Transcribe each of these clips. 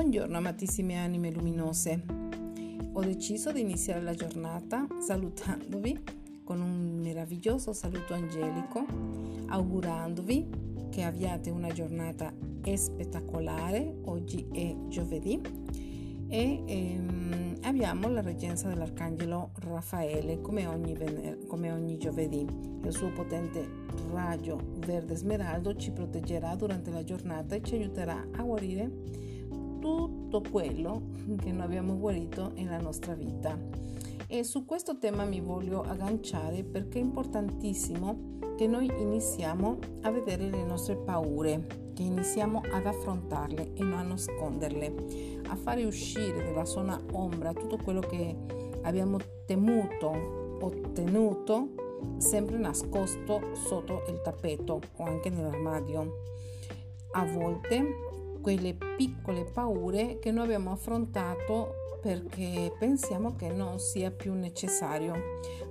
Buongiorno amatissime anime luminose. Ho deciso di iniziare la giornata salutandovi con un meraviglioso saluto angelico, augurandovi che abbiate una giornata spettacolare. Oggi è giovedì e ehm, abbiamo la reggenza dell'arcangelo Raffaele come ogni, vener- come ogni giovedì. Il suo potente raggio verde smeraldo ci proteggerà durante la giornata e ci aiuterà a guarire tutto quello che non abbiamo guarito nella nostra vita. E su questo tema mi voglio agganciare perché è importantissimo che noi iniziamo a vedere le nostre paure, che iniziamo ad affrontarle e non a nasconderle, a fare uscire dalla zona ombra tutto quello che abbiamo temuto, ottenuto, sempre nascosto sotto il tappeto o anche nell'armadio. A volte quelle piccole paure che noi abbiamo affrontato perché pensiamo che non sia più necessario,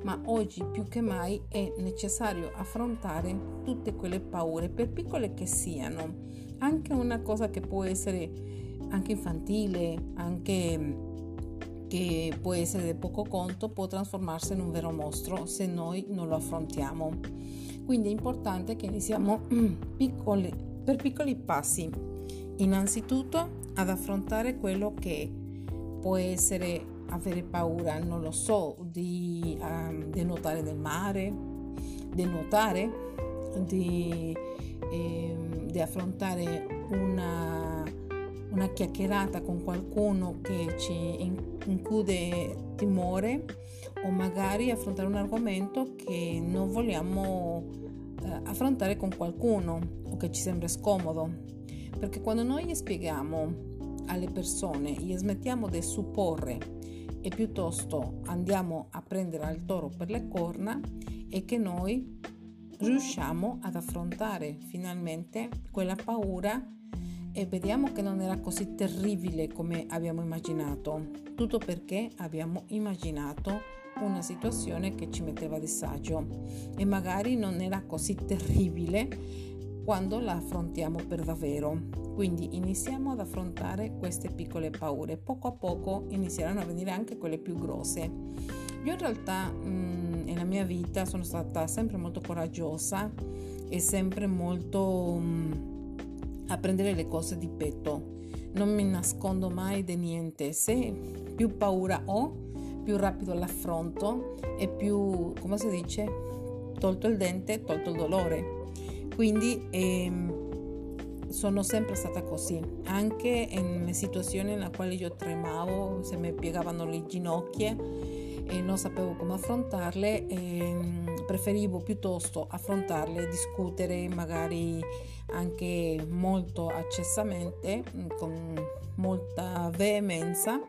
ma oggi più che mai è necessario affrontare tutte quelle paure, per piccole che siano, anche una cosa che può essere anche infantile, anche che può essere di poco conto, può trasformarsi in un vero mostro se noi non lo affrontiamo. Quindi è importante che iniziamo piccoli, per piccoli passi innanzitutto ad affrontare quello che può essere avere paura, non lo so, di, um, di nuotare nel mare, di nuotare, di, eh, di affrontare una, una, chiacchierata con qualcuno che ci include timore o magari affrontare un argomento che non vogliamo eh, affrontare con qualcuno o che ci sembra scomodo perché quando noi spieghiamo alle persone e smettiamo di supporre e piuttosto andiamo a prendere al toro per le corna, è che noi riusciamo ad affrontare finalmente quella paura e vediamo che non era così terribile come abbiamo immaginato. Tutto perché abbiamo immaginato una situazione che ci metteva a disagio e magari non era così terribile quando la affrontiamo per davvero. Quindi iniziamo ad affrontare queste piccole paure. Poco a poco inizieranno a venire anche quelle più grosse. Io in realtà mh, mm, nella mia vita sono stata sempre molto coraggiosa e sempre molto mh, mm, a prendere le cose di petto. Non mi nascondo mai di niente. Se più paura ho, più rapido l'affronto e più, come si dice, tolto il dente, tolto il dolore. Quindi ehm, sono sempre stata così, anche in situazioni nelle quali io tremavo, se mi piegavano le ginocchia e non sapevo come affrontarle, ehm, preferivo piuttosto affrontarle, discutere magari anche molto accesamente, con molta veemenza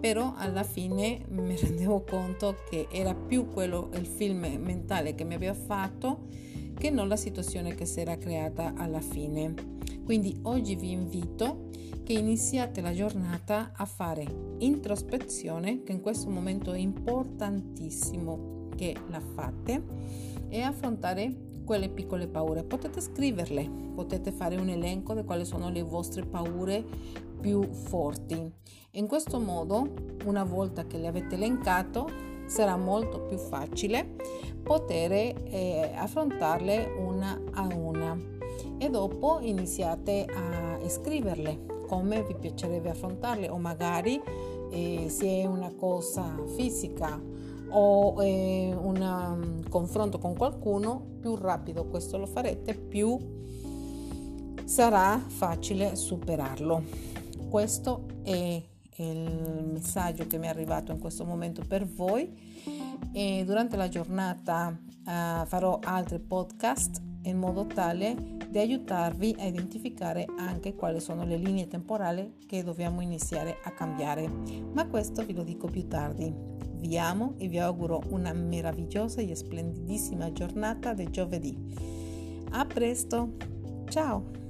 però alla fine mi rendevo conto che era più quello il film mentale che mi aveva fatto che non la situazione che si era creata alla fine. Quindi oggi vi invito che iniziate la giornata a fare introspezione, che in questo momento è importantissimo che la fate, e affrontare quelle piccole paure. Potete scriverle, potete fare un elenco di quali sono le vostre paure più forti. In questo modo, una volta che le avete elencato, sarà molto più facile poter eh, affrontarle una a una. E dopo iniziate a scriverle come vi piacerebbe affrontarle o magari eh, se è una cosa fisica o eh, un um, confronto con qualcuno più rapido questo lo farete più sarà facile superarlo. Questo è il messaggio che mi è arrivato in questo momento per voi e durante la giornata uh, farò altri podcast in modo tale di aiutarvi a identificare anche quali sono le linee temporali che dobbiamo iniziare a cambiare. Ma questo vi lo dico più tardi. Vi amo e vi auguro una meravigliosa e splendidissima giornata di giovedì. A presto, ciao!